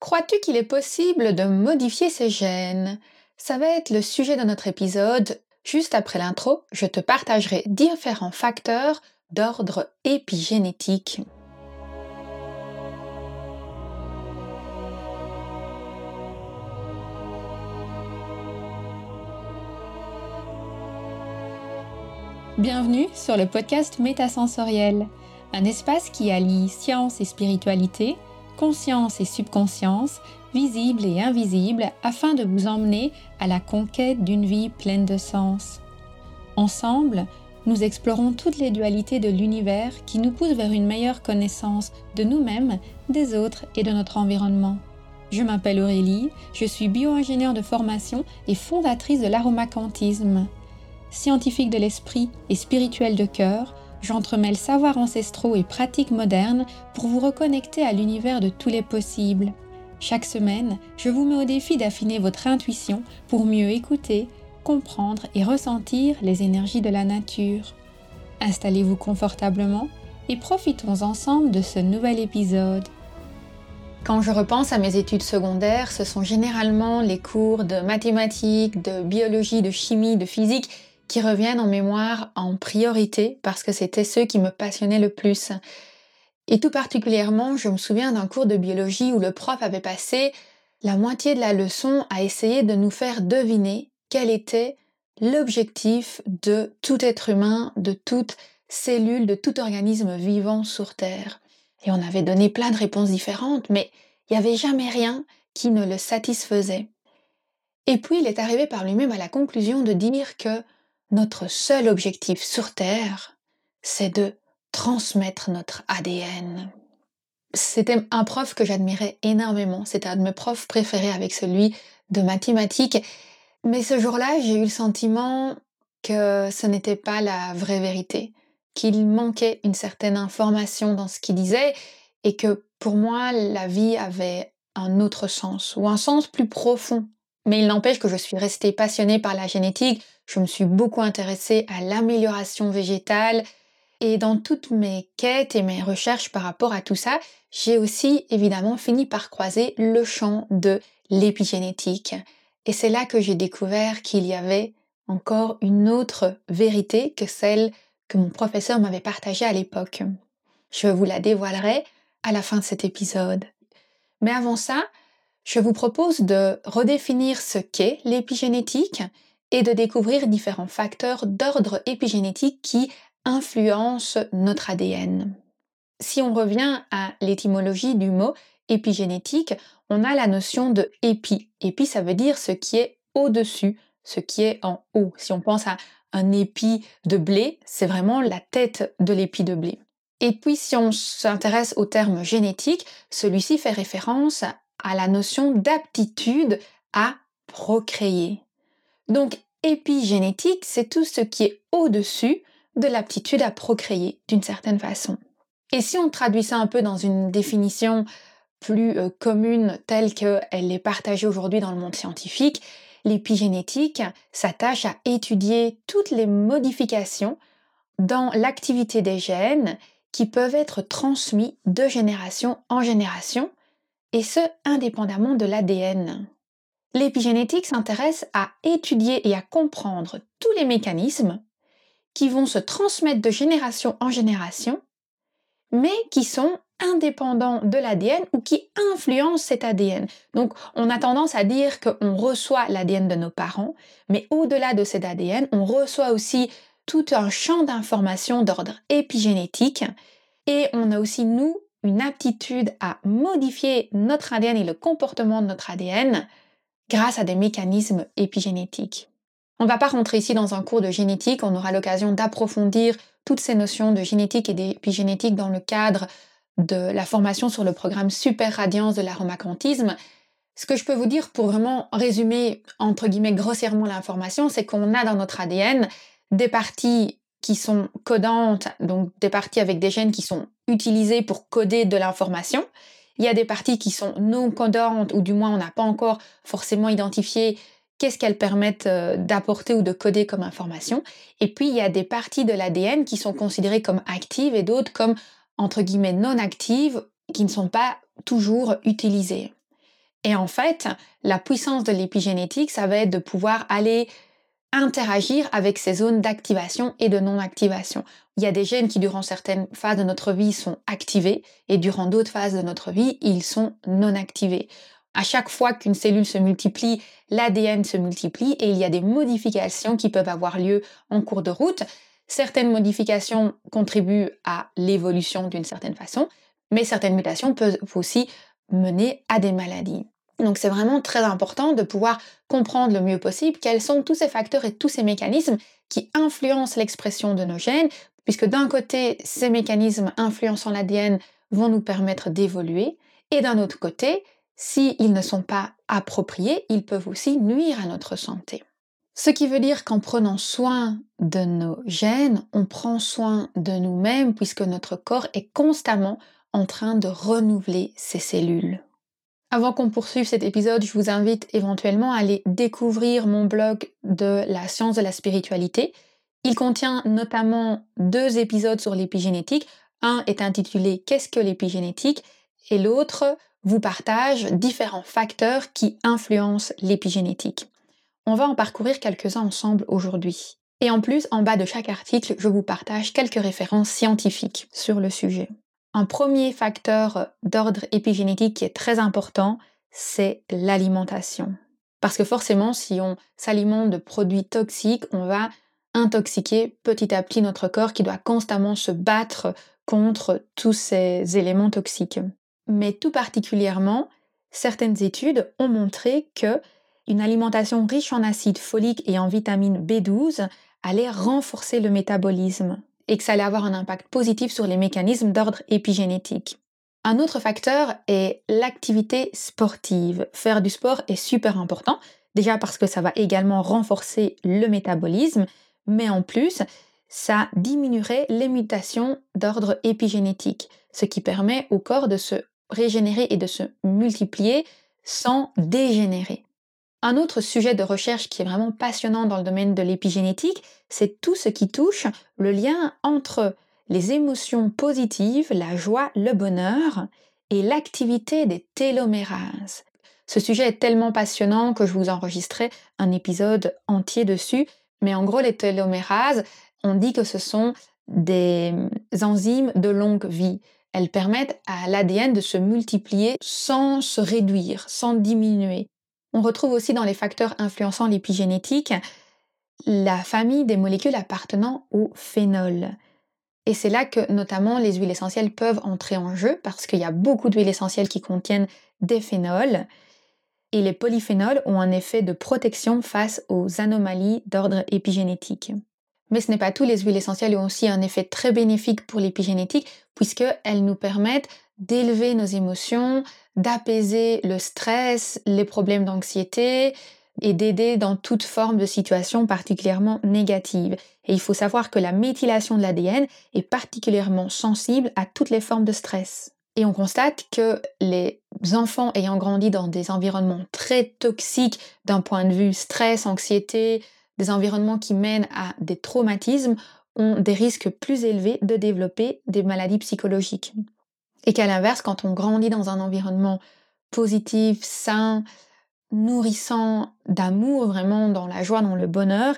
Crois-tu qu'il est possible de modifier ses gènes? Ça va être le sujet de notre épisode. Juste après l'intro, je te partagerai différents facteurs d'ordre épigénétique. Bienvenue sur le podcast Métasensoriel, un espace qui allie science et spiritualité conscience et subconscience, visible et invisible, afin de vous emmener à la conquête d'une vie pleine de sens. Ensemble, nous explorons toutes les dualités de l'univers qui nous poussent vers une meilleure connaissance de nous-mêmes, des autres et de notre environnement. Je m'appelle Aurélie, je suis bio-ingénieure de formation et fondatrice de l'aromacantisme. Scientifique de l'esprit et spirituelle de cœur, j'entremêle savoirs ancestraux et pratiques modernes pour vous reconnecter à l'univers de tous les possibles. Chaque semaine, je vous mets au défi d'affiner votre intuition pour mieux écouter, comprendre et ressentir les énergies de la nature. Installez-vous confortablement et profitons ensemble de ce nouvel épisode. Quand je repense à mes études secondaires, ce sont généralement les cours de mathématiques, de biologie, de chimie, de physique qui reviennent en mémoire en priorité parce que c'était ceux qui me passionnaient le plus. Et tout particulièrement, je me souviens d'un cours de biologie où le prof avait passé la moitié de la leçon à essayer de nous faire deviner quel était l'objectif de tout être humain, de toute cellule, de tout organisme vivant sur Terre. Et on avait donné plein de réponses différentes, mais il n'y avait jamais rien qui ne le satisfaisait. Et puis il est arrivé par lui-même à la conclusion de dire que notre seul objectif sur Terre, c'est de transmettre notre ADN. C'était un prof que j'admirais énormément. C'était un de mes profs préférés avec celui de mathématiques. Mais ce jour-là, j'ai eu le sentiment que ce n'était pas la vraie vérité, qu'il manquait une certaine information dans ce qu'il disait et que pour moi, la vie avait un autre sens ou un sens plus profond. Mais il n'empêche que je suis restée passionnée par la génétique, je me suis beaucoup intéressée à l'amélioration végétale et dans toutes mes quêtes et mes recherches par rapport à tout ça, j'ai aussi évidemment fini par croiser le champ de l'épigénétique. Et c'est là que j'ai découvert qu'il y avait encore une autre vérité que celle que mon professeur m'avait partagée à l'époque. Je vous la dévoilerai à la fin de cet épisode. Mais avant ça, je vous propose de redéfinir ce qu'est l'épigénétique et de découvrir différents facteurs d'ordre épigénétique qui influencent notre ADN. Si on revient à l'étymologie du mot épigénétique, on a la notion de épi. Épi, ça veut dire ce qui est au-dessus, ce qui est en haut. Si on pense à un épi de blé, c'est vraiment la tête de l'épi de blé. Et puis si on s'intéresse au terme génétique, celui-ci fait référence à la notion d'aptitude à procréer. Donc, épigénétique, c'est tout ce qui est au-dessus de l'aptitude à procréer d'une certaine façon. Et si on traduit ça un peu dans une définition plus euh, commune telle qu'elle est partagée aujourd'hui dans le monde scientifique, l'épigénétique s'attache à étudier toutes les modifications dans l'activité des gènes qui peuvent être transmis de génération en génération, et ce indépendamment de l'ADN. L'épigénétique s'intéresse à étudier et à comprendre tous les mécanismes qui vont se transmettre de génération en génération, mais qui sont indépendants de l'ADN ou qui influencent cet ADN. Donc on a tendance à dire qu'on reçoit l'ADN de nos parents, mais au-delà de cet ADN, on reçoit aussi tout un champ d'informations d'ordre épigénétique et on a aussi, nous, une aptitude à modifier notre ADN et le comportement de notre ADN grâce à des mécanismes épigénétiques. On ne va pas rentrer ici dans un cours de génétique, on aura l'occasion d'approfondir toutes ces notions de génétique et d'épigénétique dans le cadre de la formation sur le programme Super Radiance de l'aromacantisme. Ce que je peux vous dire pour vraiment résumer entre guillemets grossièrement l'information, c'est qu'on a dans notre ADN des parties qui sont codantes, donc des parties avec des gènes qui sont utilisées pour coder de l'information, il y a des parties qui sont non codantes ou du moins on n'a pas encore forcément identifié qu'est-ce qu'elles permettent euh, d'apporter ou de coder comme information. Et puis il y a des parties de l'ADN qui sont considérées comme actives et d'autres comme entre guillemets non actives qui ne sont pas toujours utilisées. Et en fait, la puissance de l'épigénétique, ça va être de pouvoir aller interagir avec ces zones d'activation et de non-activation. Il y a des gènes qui, durant certaines phases de notre vie, sont activés et durant d'autres phases de notre vie, ils sont non activés. À chaque fois qu'une cellule se multiplie, l'ADN se multiplie et il y a des modifications qui peuvent avoir lieu en cours de route. Certaines modifications contribuent à l'évolution d'une certaine façon, mais certaines mutations peuvent aussi mener à des maladies. Donc c'est vraiment très important de pouvoir comprendre le mieux possible quels sont tous ces facteurs et tous ces mécanismes qui influencent l'expression de nos gènes, puisque d'un côté, ces mécanismes influençant l'ADN vont nous permettre d'évoluer, et d'un autre côté, s'ils ne sont pas appropriés, ils peuvent aussi nuire à notre santé. Ce qui veut dire qu'en prenant soin de nos gènes, on prend soin de nous-mêmes puisque notre corps est constamment en train de renouveler ses cellules. Avant qu'on poursuive cet épisode, je vous invite éventuellement à aller découvrir mon blog de la science de la spiritualité. Il contient notamment deux épisodes sur l'épigénétique. Un est intitulé Qu'est-ce que l'épigénétique? et l'autre vous partage différents facteurs qui influencent l'épigénétique. On va en parcourir quelques-uns ensemble aujourd'hui. Et en plus, en bas de chaque article, je vous partage quelques références scientifiques sur le sujet. Un premier facteur d'ordre épigénétique qui est très important, c'est l'alimentation. Parce que forcément, si on s'alimente de produits toxiques, on va intoxiquer petit à petit notre corps qui doit constamment se battre contre tous ces éléments toxiques. Mais tout particulièrement, certaines études ont montré que une alimentation riche en acide folique et en vitamine B12 allait renforcer le métabolisme et que ça allait avoir un impact positif sur les mécanismes d'ordre épigénétique. Un autre facteur est l'activité sportive. Faire du sport est super important, déjà parce que ça va également renforcer le métabolisme, mais en plus, ça diminuerait les mutations d'ordre épigénétique, ce qui permet au corps de se régénérer et de se multiplier sans dégénérer. Un autre sujet de recherche qui est vraiment passionnant dans le domaine de l'épigénétique, c'est tout ce qui touche le lien entre les émotions positives, la joie, le bonheur et l'activité des télomérases. Ce sujet est tellement passionnant que je vous enregistrerai un épisode entier dessus, mais en gros les télomérases, on dit que ce sont des enzymes de longue vie. Elles permettent à l'ADN de se multiplier sans se réduire, sans diminuer. On retrouve aussi dans les facteurs influençant l'épigénétique la famille des molécules appartenant au phénol. Et c'est là que notamment les huiles essentielles peuvent entrer en jeu parce qu'il y a beaucoup d'huiles essentielles qui contiennent des phénols. Et les polyphénols ont un effet de protection face aux anomalies d'ordre épigénétique. Mais ce n'est pas tout, les huiles essentielles ont aussi un effet très bénéfique pour l'épigénétique puisqu'elles nous permettent d'élever nos émotions, d'apaiser le stress, les problèmes d'anxiété et d'aider dans toute forme de situation particulièrement négative. Et il faut savoir que la méthylation de l'ADN est particulièrement sensible à toutes les formes de stress. Et on constate que les enfants ayant grandi dans des environnements très toxiques d'un point de vue stress, anxiété, des environnements qui mènent à des traumatismes, ont des risques plus élevés de développer des maladies psychologiques. Et qu'à l'inverse, quand on grandit dans un environnement positif, sain, nourrissant d'amour, vraiment dans la joie, dans le bonheur,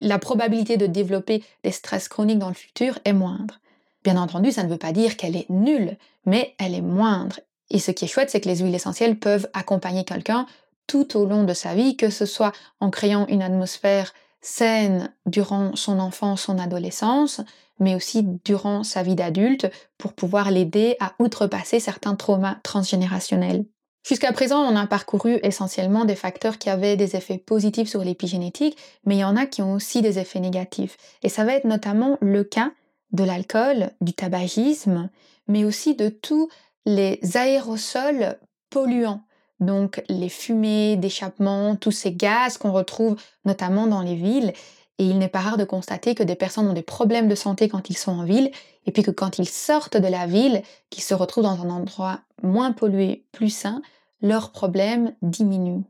la probabilité de développer des stress chroniques dans le futur est moindre. Bien entendu, ça ne veut pas dire qu'elle est nulle, mais elle est moindre. Et ce qui est chouette, c'est que les huiles essentielles peuvent accompagner quelqu'un tout au long de sa vie, que ce soit en créant une atmosphère saine durant son enfance, son adolescence, mais aussi durant sa vie d'adulte pour pouvoir l'aider à outrepasser certains traumas transgénérationnels. Jusqu'à présent, on a parcouru essentiellement des facteurs qui avaient des effets positifs sur l'épigénétique, mais il y en a qui ont aussi des effets négatifs. Et ça va être notamment le cas de l'alcool, du tabagisme, mais aussi de tous les aérosols polluants. Donc les fumées d'échappement, tous ces gaz qu'on retrouve notamment dans les villes et il n'est pas rare de constater que des personnes ont des problèmes de santé quand ils sont en ville, et puis que quand ils sortent de la ville, qu'ils se retrouvent dans un endroit moins pollué, plus sain, leurs problèmes diminuent.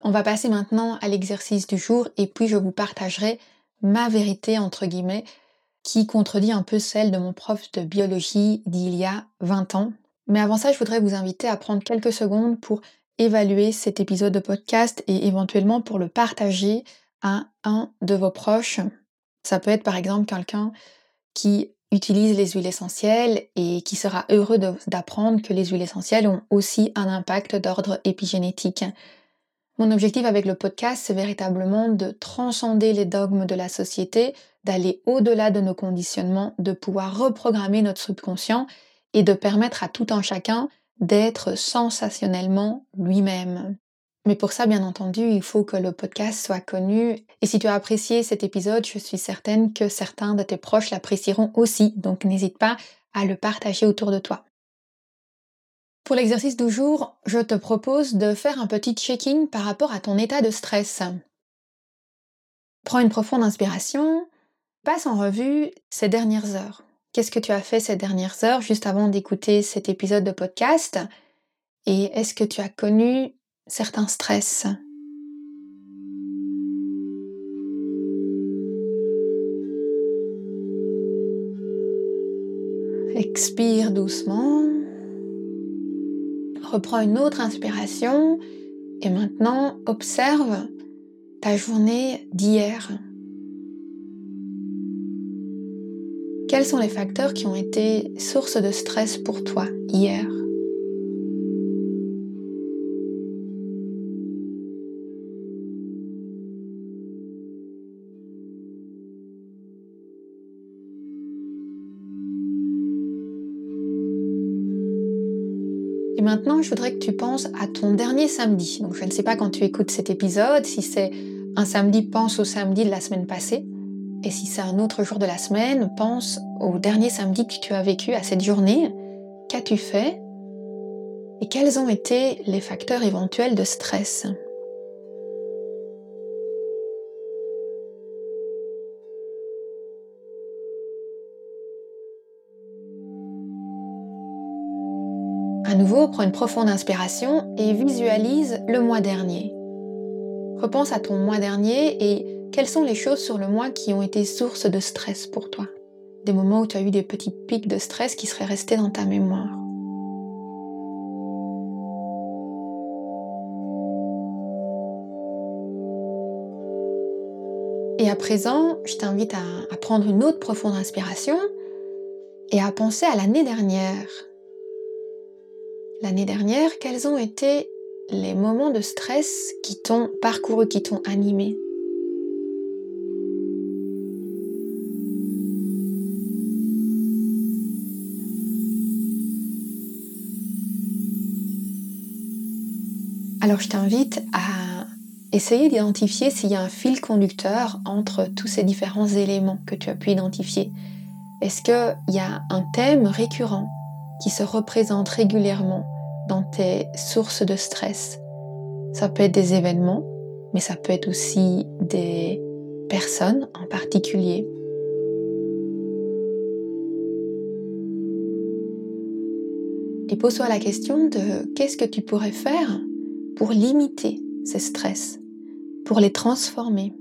On va passer maintenant à l'exercice du jour, et puis je vous partagerai ma vérité, entre guillemets, qui contredit un peu celle de mon prof de biologie d'il y a 20 ans. Mais avant ça, je voudrais vous inviter à prendre quelques secondes pour évaluer cet épisode de podcast et éventuellement pour le partager à un de vos proches. Ça peut être par exemple quelqu'un qui utilise les huiles essentielles et qui sera heureux d'apprendre que les huiles essentielles ont aussi un impact d'ordre épigénétique. Mon objectif avec le podcast, c'est véritablement de transcender les dogmes de la société, d'aller au-delà de nos conditionnements, de pouvoir reprogrammer notre subconscient et de permettre à tout un chacun d'être sensationnellement lui-même. Mais pour ça, bien entendu, il faut que le podcast soit connu. Et si tu as apprécié cet épisode, je suis certaine que certains de tes proches l'apprécieront aussi. Donc n'hésite pas à le partager autour de toi. Pour l'exercice du jour, je te propose de faire un petit check-in par rapport à ton état de stress. Prends une profonde inspiration, passe en revue ces dernières heures. Qu'est-ce que tu as fait ces dernières heures juste avant d'écouter cet épisode de podcast? Et est-ce que tu as connu certains stress? Expire doucement. Reprends une autre inspiration et maintenant observe ta journée d'hier. Quels sont les facteurs qui ont été source de stress pour toi hier? Et maintenant, je voudrais que tu penses à ton dernier samedi. Je ne sais pas quand tu écoutes cet épisode, si c'est un samedi, pense au samedi de la semaine passée. Et si c'est un autre jour de la semaine, pense au dernier samedi que tu as vécu, à cette journée. Qu'as-tu fait? Et quels ont été les facteurs éventuels de stress? À nouveau, prends une profonde inspiration et visualise le mois dernier. Repense à ton mois dernier et quelles sont les choses sur le mois qui ont été source de stress pour toi? Des moments où tu as eu des petits pics de stress qui seraient restés dans ta mémoire. Et à présent, je t'invite à, à, prendre une autre profonde inspiration et à penser à l'année dernière l'année dernière, quels ont été les moments de stress qui t'ont parcouru, qui t'ont animé Alors je t'invite à essayer d'identifier s'il y a un fil conducteur entre tous ces différents éléments que tu as pu identifier. Est-ce qu'il y a un thème récurrent qui se représentent régulièrement? Dans tes sources de stress. Ça peut être des événements, mais ça peut être aussi des personnes en particulier. Et pose-toi la question de qu'est-ce que tu pourrais faire pour limiter ces stress, pour les transformer.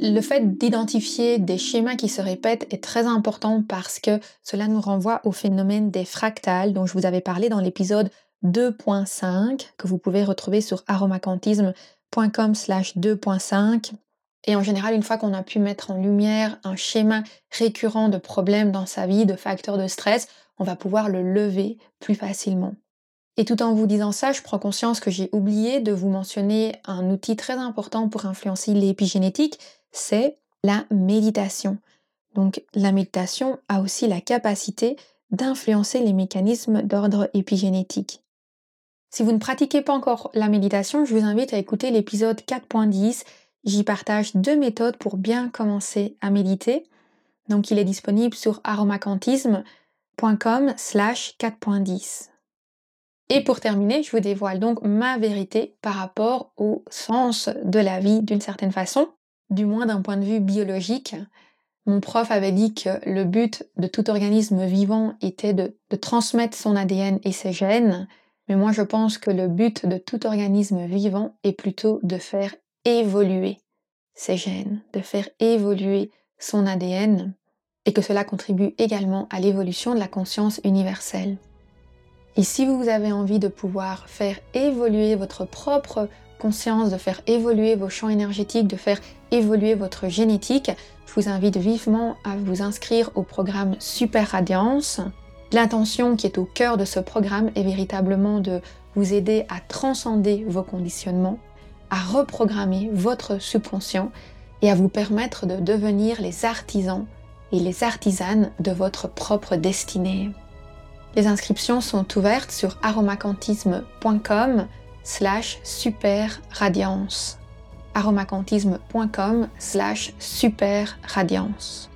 Le fait d'identifier des schémas qui se répètent est très important parce que cela nous renvoie au phénomène des fractales dont je vous avais parlé dans l'épisode 2.5 que vous pouvez retrouver sur aromacantisme.com 2.5. Et en général, une fois qu'on a pu mettre en lumière un schéma récurrent de problèmes dans sa vie, de facteurs de stress, on va pouvoir le lever plus facilement. Et tout en vous disant ça, je prends conscience que j'ai oublié de vous mentionner un outil très important pour influencer l'épigénétique, c'est la méditation. Donc la méditation a aussi la capacité d'influencer les mécanismes d'ordre épigénétique. Si vous ne pratiquez pas encore la méditation, je vous invite à écouter l'épisode 4.10. J'y partage deux méthodes pour bien commencer à méditer. Donc il est disponible sur aromacantisme.com slash 4.10. Et pour terminer, je vous dévoile donc ma vérité par rapport au sens de la vie d'une certaine façon du moins d'un point de vue biologique. Mon prof avait dit que le but de tout organisme vivant était de, transmettre son ADN et ses gènes, mais moi je pense que le but de tout organisme vivant est plutôt de faire évoluer ses gènes, de faire évoluer son ADN et que cela contribue également à l'évolution de la conscience universelle. Et si vous avez envie de pouvoir faire évoluer votre propre conscience, de faire évoluer vos champs énergétiques, de faire évoluer votre génétique, je vous invite vivement à vous inscrire au programme Super Radiance. L'intention qui est au cœur de ce programme est véritablement de vous aider à transcender vos conditionnements, à reprogrammer votre subconscient et à vous permettre de devenir les artisans et les artisanes de votre propre destinée. Les inscriptions sont ouvertes sur aromacantisme.com slash super radiance aromacantisme.com slash super radiance